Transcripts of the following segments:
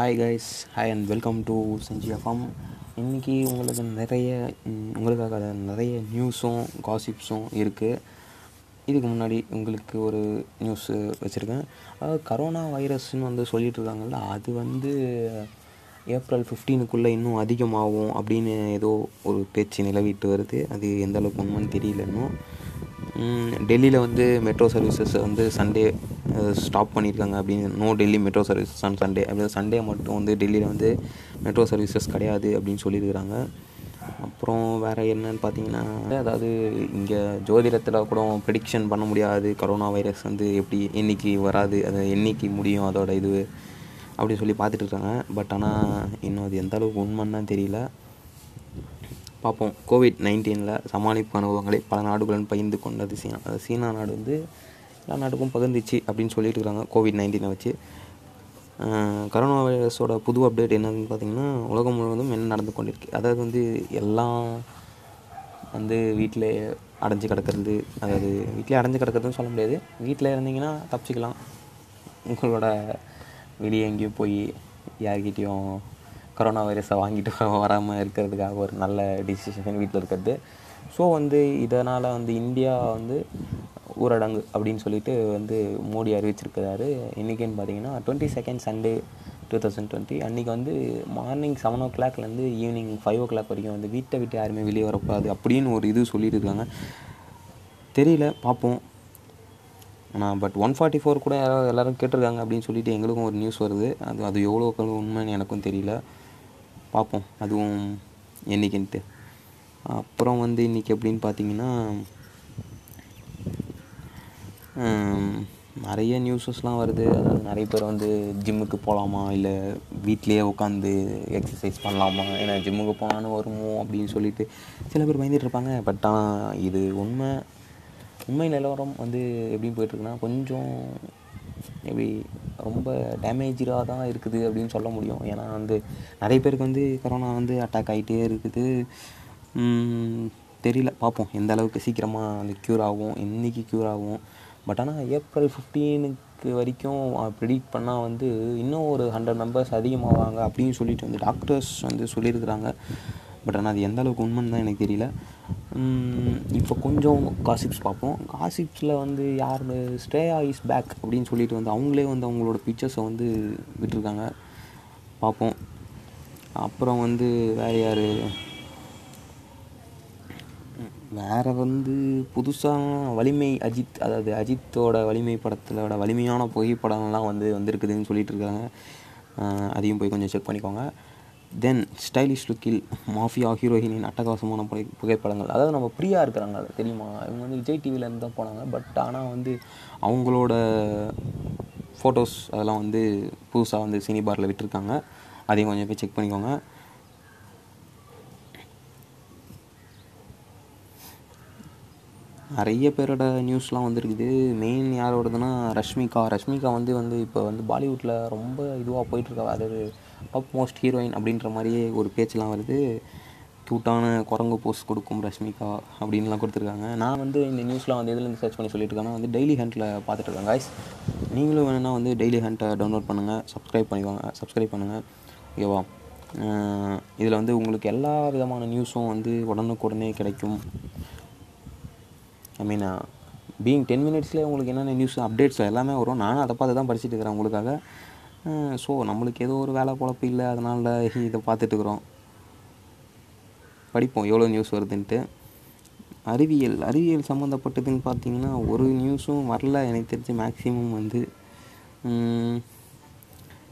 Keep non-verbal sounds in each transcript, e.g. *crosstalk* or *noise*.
Hi guys hi and welcome to Senji FM இன்றைக்கி உங்களுக்கு நிறைய உங்களுக்காக நிறைய நியூஸும் காசிப்ஸும் இருக்குது இதுக்கு முன்னாடி உங்களுக்கு ஒரு நியூஸு வச்சுருக்கேன். அதாவது கரோனா வைரஸ்னு வந்து சொல்லிட்டு இருக்காங்கல்ல அது வந்து ஏப்ரல் ஃபிஃப்டீனுக்குள்ளே இன்னும் அதிகமாகும் அப்படின்னு ஏதோ ஒரு பேச்சு நிலவிட்டு வருது. அது எந்த அளவுக்கு உண்மைன்னு தெரியல இன்னும். டெல்லியில் வந்து மெட்ரோ சர்வீசஸ் வந்து சண்டே ஸ்டாப் பண்ணியிருக்காங்க அப்படின்னு no Delhi metro services on Sunday அப்படி சண்டே மட்டும் வந்து டெல்லியில் வந்து மெட்ரோ சர்வீசஸ் கிடையாது அப்படின்னு சொல்லியிருக்கிறாங்க. அப்புறம் வேறு என்னன்னு பார்த்தீங்கன்னா அதாவது இங்கே ஜோதிடத்தில் கூட ப்ரெடிக்ஷன் பண்ண முடியாது. கரோனா வைரஸ் வந்து எப்படி என்னைக்கு வராது அது என்னைக்கு முடியும் அதோட இது அப்படி சொல்லி பார்த்துட்டு இருக்காங்க. பட் ஆனால் இன்னும் அது எந்த அளவுக்கு உண்மைன்னு தெரியல. பார்ப்போம். கோவிட் நைன்டீனில் சமாளிப்பு அனுபவங்களை பல நாடுகளுடன் பகிர்ந்து கொண்டது சீனா. அது சீனா நாடு வந்து எல்லா நாட்டுக்கும் பகிர்ந்துச்சு அப்படின்னு சொல்லிட்டு இருக்காங்க கோவிட் நைன்டீனை வச்சு. கரோனா வைரஸோட புது அப்டேட் என்னதுன்னு பார்த்தீங்கன்னா உலகம் முழுவதும் என்ன நடந்து கொண்டிருக்கு? அதாவது வந்து எல்லாம் வந்து வீட்டில் அடைஞ்சு கிடக்கிறது அதாவது வீட்டிலே அடைஞ்சு கிடக்கிறதுன்னு சொல்ல முடியாது. வீட்டில் இருந்தீங்கன்னா தப்பிச்சிக்கலாம். உங்களோட வெளியே எங்கேயும் போய் யார்கிட்டேயும் கொரோனா வைரஸை வாங்கிட்டு *laughs* வராமல் இருக்கிறதுக்காக ஒரு நல்ல டிசிஷன் வீட்டில் இருக்கிறது. ஸோ வந்து இதனால் வந்து இந்தியா வந்து ஊரடங்கு அப்படின்னு சொல்லிட்டு வந்து மோடி அறிவிச்சிருக்கிறாரு. இன்றைக்கின்னு பார்த்தீங்கன்னா twenty second Sunday two thousand twenty அன்றைக்கி வந்து மார்னிங் செவன் ஓ கிளாக்லேருந்து ஈவினிங் ஃபைவ் ஓ கிளாக் வரைக்கும் வந்து வீட்டை விட்டு யாருமே வெளியே வரக்கூடாது அப்படின்னு ஒரு இது சொல்லியிருக்காங்க தெரியல பார்ப்போம் ஆனால் பட் ஒன் ஃபார்ட்டி ஃபோர் கூட யாராவது எல்லோரும் கேட்டிருக்காங்க அப்படின்னு சொல்லிட்டு எங்களுக்கும் ஒரு நியூஸ் வருது. அது அது எவ்வளோ உண்மைன்னு எனக்கும் தெரியல. பார்ப்போம். அதுவும் என்னைக்குன்ட்டு. அப்புறம் வந்து இன்றைக்கி எப்படின்னு பார்த்தீங்கன்னா நிறைய நியூஸஸ்லாம் வருது. அதாவது நிறைய பேர் வந்து ஜிம்முக்கு போகலாமா? இல்லை வீட்லேயே உட்காந்து எக்ஸசைஸ் பண்ணலாமா? ஏன்னா ஜிம்முக்கு போனாலும் வருமோ? அப்படின்னு சொல்லிட்டு சில பேர் பயந்துட்டு இருப்பாங்க. பட் ஆனால் இது உண்மை உண்மை நிலவரம் வந்து எப்படி போயிட்டுருக்குன்னா கொஞ்சம் எப்படி ரொம்ப டேமேஜாக தான் இருக்குது அப்படின்னு சொல்ல முடியும். ஏன்னா வந்து நிறைய பேருக்கு வந்து கொரோனா வந்து அட்டாக் ஆகிட்டே இருக்குது. தெரியல. பார்ப்போம். எந்த அளவுக்கு சீக்கிரமாக அந்த க்யூர் ஆகும் என்றைக்கு க்யூர் ஆகும். பட் ஆனால் ஏப்ரல் ஃபிஃப்டீனுக்கு வரைக்கும் ப்ரிடிக்ட் பண்ணால் வந்து இன்னும் ஒரு ஹண்ட்ரட் மெம்பர்ஸ் அதிகமாவாங்க அப்படின்னு சொல்லிட்டு வந்து டாக்டர்ஸ் வந்து சொல்லியிருக்கிறாங்க. பட் ஆனால் அது எந்த அளவுக்கு உண்மைன்னு தான் எனக்கு தெரியல. இப்போ கொஞ்சம் காசிப்ஸ் பார்ப்போம். காசிப்ஸில் வந்து யார்? ஸ்டேயா இஸ் பேக் அப்படின்னு சொல்லிட்டு வந்து அவங்களே வந்து அவங்களோட பிக்சர்ஸை வந்து விட்டுருக்காங்க. பார்ப்போம். அப்புறம் வந்து வேறு யார்? வேறு வந்து புதுசாக வலிமை அஜித் அதாவது அஜித்தோட வலிமை படத்திலோட வலிமையான புகைப்படம்லாம் வந்து வந்திருக்குதுன்னு சொல்லிட்டு இருக்காங்க. அதையும் போய் கொஞ்சம் செக் பண்ணிக்கோங்க. தென் ஸ்டைலிஷ் லுக்கில் மாஃபியா ஹீரோயினின் அட்டகாசமான புகை புகைப்படங்கள். அதாவது நம்ம ஃப்ரீயாக இருக்கிறாங்க அதை தெரியுமா? இவங்க வந்து விஜய் டிவியிலேருந்து தான் போனாங்க. பட் ஆனால் வந்து அவங்களோட ஃபோட்டோஸ் அதெல்லாம் வந்து புதுசாக வந்து சினி பாரில் விட்டுருக்காங்க. அதையும் கொஞ்சம் போய் செக் பண்ணிக்கோங்க. நிறைய பேரோட நியூஸ்லாம் வந்துருக்குது. மெயின் யாரோடதுன்னா ரஷ்மிகா. ரஷ்மிகா வந்து வந்து இப்போ வந்து பாலிவுட்டில் ரொம்ப இதுவாக போயிட்டுருக்கா. அதாவது டாப் மோஸ்ட் ஹீரோயின் அப்படின்ற மாதிரியே ஒரு பேச்செலாம் வருது. க்யூட்டான குரங்கு போஸ்ட் கொடுக்கும் ரஷ்மிகா அப்படின்லாம் கொடுத்துருக்காங்க. நான் வந்து இந்த நியூஸ்லாம் வந்து எதுலேருந்து சர்ச் பண்ணி சொல்லியிருக்கேன்னா வந்து டெய்லி ஹண்ட்டில் பார்த்துட்டு இருக்கேன் நீங்களும் வேணும்னா வந்து டெய்லி ஹண்ட்டை டவுன்லோட் பண்ணுங்கள் சப்ஸ்கிரைப் பண்ணிக்கோங்க. சப்ஸ்கிரைப் பண்ணுங்கள் ஓகேவா இதில் வந்து உங்களுக்கு எல்லா விதமான நியூஸும் வந்து உடனுக்குடனே கிடைக்கும். ஐ மீன் பீயிங் டென் மினிட்ஸ்லேயே உங்களுக்கு என்னென்ன நியூஸ் அப்டேட்ஸ் எல்லாமே வரும். நானும் அதை பார்த்து தான் படிச்சுட்டு இருக்கிறேன் உங்களுக்காக. ஸோ நம்மளுக்கு ஏதோ ஒரு வேலை குழப்பம் இல்லை. அதனால் இதை பார்த்துட்டு இருக்கிறோம். படிப்போம். எவ்வளோ நியூஸ் வருதுன்ட்டு. அறிவியல். அறிவியல் சம்மந்தப்பட்டதுன்னு பார்த்தீங்கன்னா ஒரு நியூஸும் வரல. எனக்கு தெரிஞ்சு மேக்ஸிமம் வந்து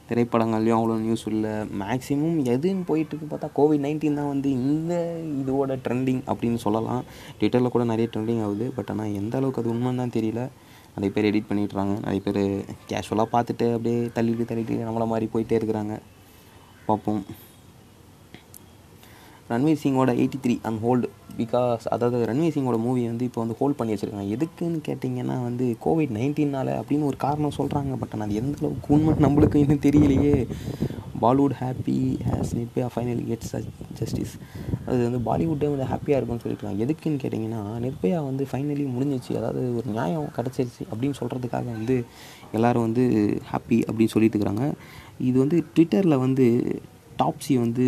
திரைப்படங்கள்லையும் அவ்வளோ நியூஸ் இல்லை. மேக்ஸிமம் எதுன்னு போயிட்டுருக்கு பார்த்தா கோவிட் நைன்டீன் தான் வந்து இந்த இதோட ட்ரெண்டிங் அப்படின்னு சொல்லலாம். ட்விட்டரில் கூட நிறைய ட்ரெண்டிங் ஆகுது. பட் ஆனால் எந்த அளவுக்கு அது உண்மைன்னு தான் தெரியல. நிறைய பேர் எடிட் பண்ணிட்டுறாங்க நிறைய பேர் கேஷுவலாக பார்த்துட்டு அப்படியே தள்ளிட்டு தள்ளிட்டு நம்மளை மாதிரி போயிட்டே இருக்கிறாங்க. பார்ப்போம். Ranveer சிங்கோட eighty three and hold because அதாவது ரன்வீர் சிங்கோட மூவி வந்து இப்போ வந்து ஹோல்ட் பண்ணி வச்சுருக்காங்க. எதுக்குன்னு கேட்டிங்கன்னா வந்து கோவிட் நைன்டீனால் அப்படின்னு ஒரு காரணம் சொல்கிறாங்க பட் ஆனால் அது எந்த அளவுக்கு உண்மை நம்மளுக்கு இன்னும் தெரியலையே. பாலிவுட் ஹாப்பி ஹேஸ் நிப்பே ஃபைனலி கெட்ஸ் ஜஸ்டிஸ் அது வந்து பாலிவுட்டே வந்து ஹாப்பியாக இருக்கும்னு சொல்லியிருக்காங்க எதுக்குன்னு கேட்டிங்கன்னா நிர்பயா வந்து ஃபைனலி முடிஞ்சிச்சு. அதாவது ஒரு நியாயம் கிடச்சிருச்சு அப்படின்னு சொல்கிறதுக்காக வந்து எல்லோரும் வந்து ஹாப்பி அப்படின்னு சொல்லிட்டு இருக்கிறாங்க இது வந்து ட்விட்டரில் வந்து டாப்ஸி வந்து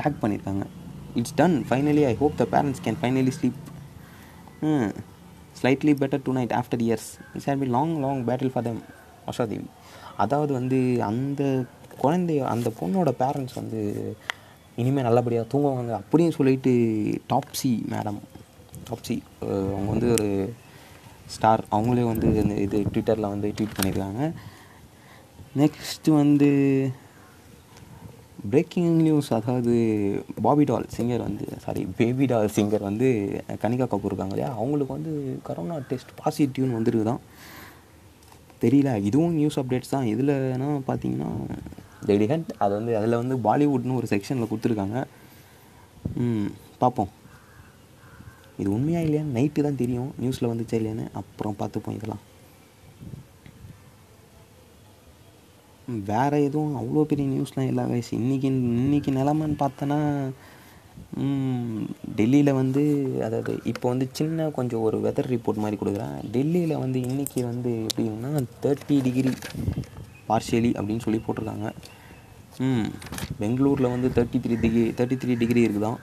டேக் பண்ணியிருக்காங்க it's done finally I hope the parents can finally sleep slightly better tonight after years it's had be long long battle for them Ashadevi அதாவது வந்து அந்த குழந்தைய அந்த பொண்ணோட பேரண்ட்ஸ் வந்து இனிமேல் நல்லபடியாக தூங்குவாங்க அப்படின்னு சொல்லிட்டு டாப்ஸி மேடம் டாப்ஸி அவங்க வந்து ஒரு ஸ்டார் அவங்களே வந்து இந்த இது ட்விட்டரில் வந்து ட்வீட் பண்ணியிருக்காங்க நெக்ஸ்ட்டு வந்து பிரேக்கிங் நியூஸ் அதாவது பாபி டால் சிங்கர் வந்து சாரி பேபி டால் சிங்கர் வந்து கனிகா கபூர் இருக்காங்க இல்லையா? அவங்களுக்கு வந்து கரோனா டெஸ்ட் பாசிட்டிவ்னு வந்துருக்குதான். தெரியல. இதுவும் நியூஸ் அப்டேட்ஸ் தான். இதில்னா பார்த்தீங்கன்னா ஹெட் அது வந்து அதில் வந்து பாலிவுட்னு ஒரு செக்ஷனில் கொடுத்துருக்காங்க. பார்ப்போம் இது உண்மையாக இல்லையான்னு நைட்டு தான் தெரியும். நியூஸில் வந்துச்சா இல்லையான்னு அப்புறம் பார்த்துப்போம் இதெல்லாம். வேறு எதுவும் அவ்வளோ பெரிய நியூஸ்லாம் இல்லை வயசு இன்றைக்கி இன்றைக்கி நிலமைன்னு பார்த்தோன்னா டெல்லியில் வந்து அதாவது இப்போ வந்து சின்ன கொஞ்சம் ஒரு வெதர் ரிப்போர்ட் மாதிரி கொடுக்குறேன். டெல்லியில் வந்து இன்றைக்கி வந்து எப்படின்னா தேர்ட்டி டிகிரி பார்ஷியலி அப்படின்னு சொல்லி போட்டிருக்காங்க. ம் பெங்களூரில் வந்து thirty three degree thirty three degree இருக்குதான்.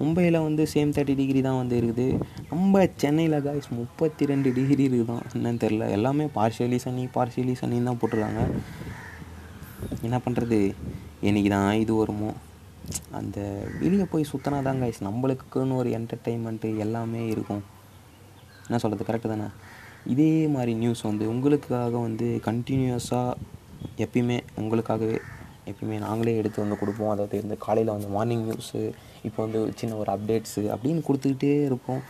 மும்பையில் வந்து சேம் தேர்ட்டி டிகிரி தான் வந்து இருக்குது. நம்ம சென்னையில் காய்ஸ் முப்பத்தி ரெண்டு டிகிரி இருக்குதான். என்னன்னு தெரில எல்லாமே பார்ஷியலி சனி பார்ஷியலி சனின்னு தான் போட்டிருக்காங்க. என்ன பண்ணுறது இன்றைக்கி தான் இது வருமோ? அந்த வெளியே போய் சுற்றினா தான் கைஸ் நம்மளுக்குன்னு ஒரு என்டர்டெயின்மெண்ட்டு எல்லாமே இருக்கும். என்ன சொல்கிறது கரெக்டு தானே? இதே மாதிரி நியூஸ் வந்து உங்களுக்காக வந்து கண்டினியூஸாக எப்பயுமே உங்களுக்காகவே எப்பயுமே நாங்களே எடுத்து வந்து கொடுப்போம். அதாவது இந்த காலையில் வந்து மார்னிங் நியூஸு இப்போ வந்து சின்ன ஒரு அப்டேட்ஸு அப்படின்னு கொடுத்துக்கிட்டே இருப்போம்.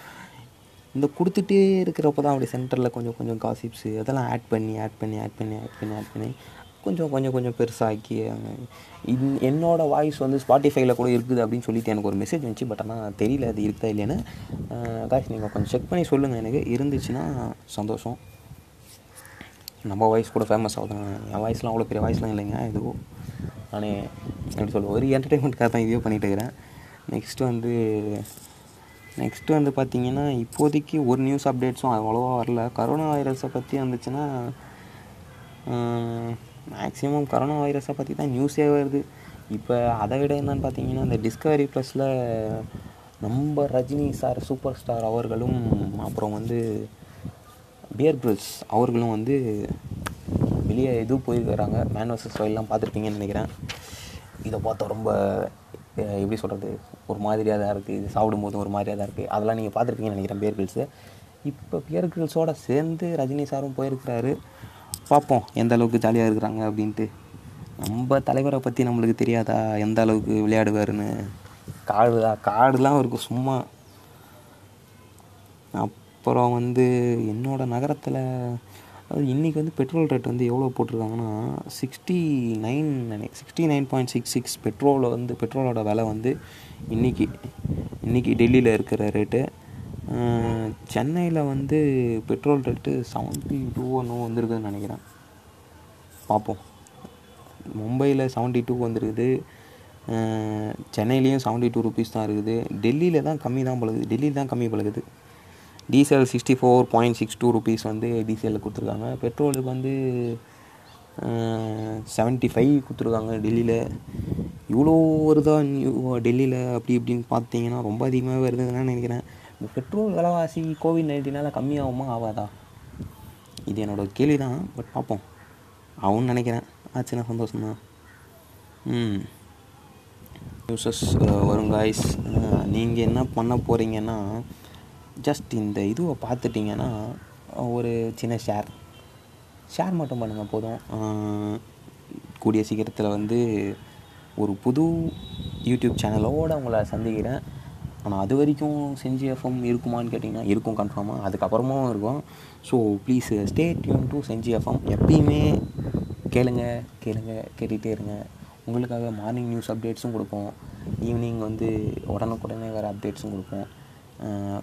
இந்த கொடுத்துட்டே இருக்கிறப்ப தான் அப்படி சென்டரில் கொஞ்சம் கொஞ்சம் காசிப்ஸு அதெல்லாம் ஆட் பண்ணி ஆட் பண்ணி ஆட் பண்ணி ஆட் பண்ணி ஆட் பண்ணி கொஞ்சம் கொஞ்சம் கொஞ்சம் பெருசாக்கி இன் என்னோடய வாய்ஸ் வந்து ஸ்பாட்டிஃபைல கூட இருக்குது அப்படின்னு சொல்லிட்டு எனக்கு ஒரு மெசேஜ் வந்துச்சு பட் ஆனால் தெரியல அது இருக்குதா இல்லையான்னு. காய்ஸ் நீங்கள் கொஞ்சம் செக் பண்ணி சொல்லுங்கள் எனக்கு இருந்துச்சுன்னா சந்தோஷம். நம்ம வாய்ஸ் கூட ஃபேமஸ் ஆகுதுங்க என் வாய்ஸ்லாம் அவ்வளோ பெரிய வாய்ஸ்லாம் இல்லைங்க இதுவோ நானே எப்படி சொல்ல ஒரு என்டர்டெயின்மெண்ட்காக தான் இதுவே பண்ணிகிட்டு இருக்கிறேன். நெக்ஸ்ட்டு வந்து நெக்ஸ்ட்டு வந்து பார்த்திங்கன்னா இப்போதைக்கு ஒரு நியூஸ் அப்டேட்ஸும் அவ்வளோவா வரல. கரோனா வைரஸை பற்றி வந்துச்சுன்னா மேக்ஸிமம் கரோனா வைரஸை பற்றி தான் நியூஸே வருது. இப்போ அதை விட என்னன்னு பார்த்தீங்கன்னா இந்த டிஸ்கவரி ப்ளஸில் நம்ம ரஜினி சார் சூப்பர் ஸ்டார் அவர்களும் அப்புறம் வந்து பியர் கிரில்ஸ் அவர்களும் வந்து வெளியே இது போயிருக்கிறாங்க மேன் வர்சஸ் வைல்ட்லாம் பார்த்துருப்பீங்கன்னு நினைக்கிறேன். இதை பார்த்தா ரொம்ப எப்படி சொல்கிறது ஒரு மாதிரியாக தான் இருக்குது இது சாப்பிடும்போது ஒரு மாதிரியாக தான் இருக்குது அதெல்லாம் நீங்கள் பார்த்துருப்பீங்கன்னு நினைக்கிறேன் பியர் கிரில்ஸு இப்போ பியர் கிரில்ஸோடு சேர்ந்து ரஜினி சாரும் போயிருக்கிறாரு. பார்ப்போம் எந்த அளவுக்கு ஜாலியாக இருக்கிறாங்க அப்படின்ட்டு. நம்ம தலைவரை பற்றி நம்மளுக்கு தெரியாதா? எந்த அளவுக்கு விளையாடுவாருன்னு. காடு காடுலாம் இருக்கும் சும்மா. அப்புறம் வந்து என்னோடய நகரத்தில் அது இன்றைக்கி வந்து பெட்ரோல் ரேட் வந்து எவ்வளோ போட்டிருக்காங்கன்னா சிக்ஸ்டி நைன் நினை sixty nine point six six பெட்ரோலை வந்து பெட்ரோலோட விலை வந்து இன்றைக்கி இன்றைக்கி டெல்லியில் இருக்கிற ரேட்டு சென்னையில் வந்து பெட்ரோல் ரேட்டு செவன்ட்டி டூ ஒன்று வந்திருக்குதுன்னு நினைக்கிறேன். பார்ப்போம். மும்பையில் செவன்ட்டி டூ வந்துருக்குது சென்னையிலையும் செவன்ட்டி டூ ருபீஸ் தான் இருக்குது. டெல்லியில் தான் கம்மி தான் பழகுது. டெல்லியில் தான் கம்மி பழகுது. Diesel sixty four point six two rupees வந்து டீசலில் கொடுத்துருக்காங்க. பெட்ரோலுக்கு வந்து செவன்ட்டி ஃபைவ் கொடுத்துருக்காங்க டெல்லியில். இவ்வளோ வருதா டெல்லியில் அப்படி இப்படின்னு பார்த்தீங்கன்னா ரொம்ப அதிகமாக வருதுன்னு நினைக்கிறேன். பெட்ரோல் விலைவாசி கோவிட் நைன்டீனால் கம்மியாகுமா? ஆகாதா? இது என்னோடய கேள்வி தான் பட் பார்ப்போம். ஆகும்னு நினைக்கிறேன். ஆச்சுன்னா சந்தோஷம்தான். ம். நியூஸஸ் வரும் காய்ஸ் நீங்கள் என்ன பண்ண போகிறீங்கன்னா ஜஸ்ட் இந்த இதுவை பார்த்துட்டிங்கன்னா ஒரு சின்ன ஷேர் ஷேர் மட்டும் பண்ணுங்கள் போதும். கூடிய சீக்கிரத்தில் வந்து ஒரு புது யூடியூப் சேனலோடு உங்களை சந்திக்கிறேன். ஆனால் அது வரைக்கும் செஞ்சி எஃப்எம் இருக்குமான்னு கேட்டிங்கன்னா இருக்கும் கன்ஃபார்மாக அதுக்கப்புறமும் இருக்கும். So please stay tune to Senji FM எப்பயுமே கேளுங்க கேளுங்க கேட்டுகிட்டே இருங்க. உங்களுக்காக மார்னிங் நியூஸ் அப்டேட்ஸும் கொடுப்போம். ஈவினிங் வந்து உடனுக்குடனே வேறு அப்டேட்ஸும் கொடுப்போம்.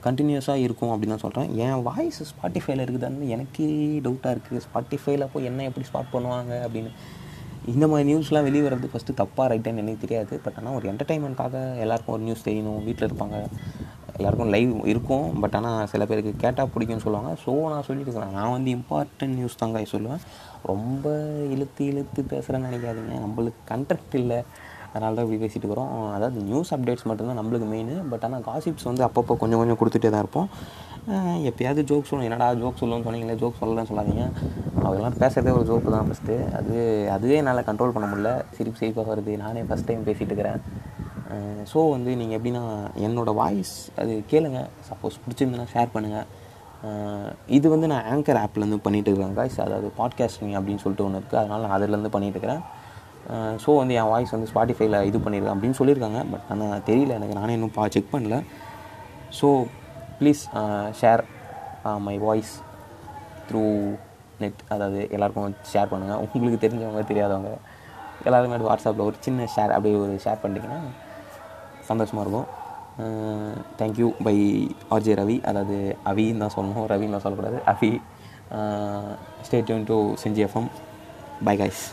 கண்டினியூஸாக இருக்கும் அப்படின்னு தான் சொல்கிறேன் என் வாய்ஸ் ஸ்பாட்டிஃபைல இருக்குதான்னு எனக்கே டவுட்டாக இருக்குது ஸ்பாட்டிஃபைல போய் என்ன எப்படி ஸ்பாட் பண்ணுவாங்க அப்படின்னு. இந்த மாதிரி நியூஸ்லாம் வெளியே வர்றது ஃபஸ்ட்டு தப்பாக ரைட்டான்னு எனக்கு தெரியாது. பட் ஆனால் ஒரு என்டர்டைன்மெண்ட்காக எல்லாருக்கும் ஒரு நியூஸ் தெரியணும். வீட்டில் இருப்பாங்க. எல்லாருக்கும் லைவ் இருக்கும். பட் ஆனால் சில பேருக்கு கேட்டால் பிடிக்கும்னு சொல்லுவாங்க. ஸோ நான் சொல்லிட்டு இருக்கிறேன் நான் வந்து இம்பார்ட்டன்ட் நியூஸ் தாங்க சொல்லுவேன். ரொம்ப இழுத்து இழுத்து பேசுகிறேன்னு நினைக்காதீங்க. நம்மளுக்கு கண்ட்ரக்ட் இல்லை. அதனால தான் இப்படி பேசிகிட்டு இருக்கிறோம். அதாவது நியூஸ் அப்டேட்ஸ் மட்டும்தான் நம்மளுக்கு மெயின் பட் ஆனால் காசிப்ஸ் வந்து அப்பப்போ கொஞ்சம் கொஞ்சம் கொடுத்துட்டே தான் இருப்போம். எப்பயாவது ஜோக் சொல்லணும். என்னடா ஜோக் சொல்லணும்னு சொன்னீங்களே ஜோக் சொல்லலன்னு சொல்லாதீங்க. அவங்களாம் பேசுகிறதே ஒரு ஜோக்கு தான் ஃபஸ்ட்டு அது அதுவே என்னால் கண்ட்ரோல் பண்ண முடியல. சிரிப்பு சிரிப்பாக வருது. நானே ஃபஸ்ட் டைம் பேசிகிட்டு இருக்கிறேன். ஸோ வந்து நீங்கள் எப்படின்னா என்னோடய வாய்ஸ் அது கேளுங்க. சப்போஸ் பிடிச்சிருந்தனா ஷேர் பண்ணுங்கள் இது வந்து நான் ஆங்கர் ஆப்லேருந்து பண்ணிகிட்டு இருக்கிறேன் காய்ஸ் அதாவது பாட்காஸ்டிங் அப்படின்னு சொல்லிட்டு ஒன்று இருக்குது அதனால் நான் அதுலேருந்து பண்ணிகிட்டு இருக்கிறேன். ஸோ வந்து என் வாய்ஸ் வந்து ஸ்பாட்டிஃபைல இது பண்ணியிருக்கேன் அப்படின்னு சொல்லியிருக்காங்க. பட் ஆனால் தெரியல. எனக்கு நானே இன்னும் பா செக் பண்ணல. So please share my voice through net அதாவது எல்லாருக்கும் ஷேர் பண்ணுங்கள் உங்களுக்கு தெரிஞ்சவங்க தெரியாதவங்க எல்லாருமே வாட்ஸ்அப்பில் ஒரு சின்ன ஷேர் அப்படியே ஒரு ஷேர் பண்ணிட்டீங்கன்னா சந்தோஷமாக இருக்கும். தேங்க்யூ பை ஆர்ஜே ரவி அதாவது அவின்னு தான் சொல்லணும். ரவின்னு தான் சொல்லக்கூடாது. அவி stayed to Senji FM bye guys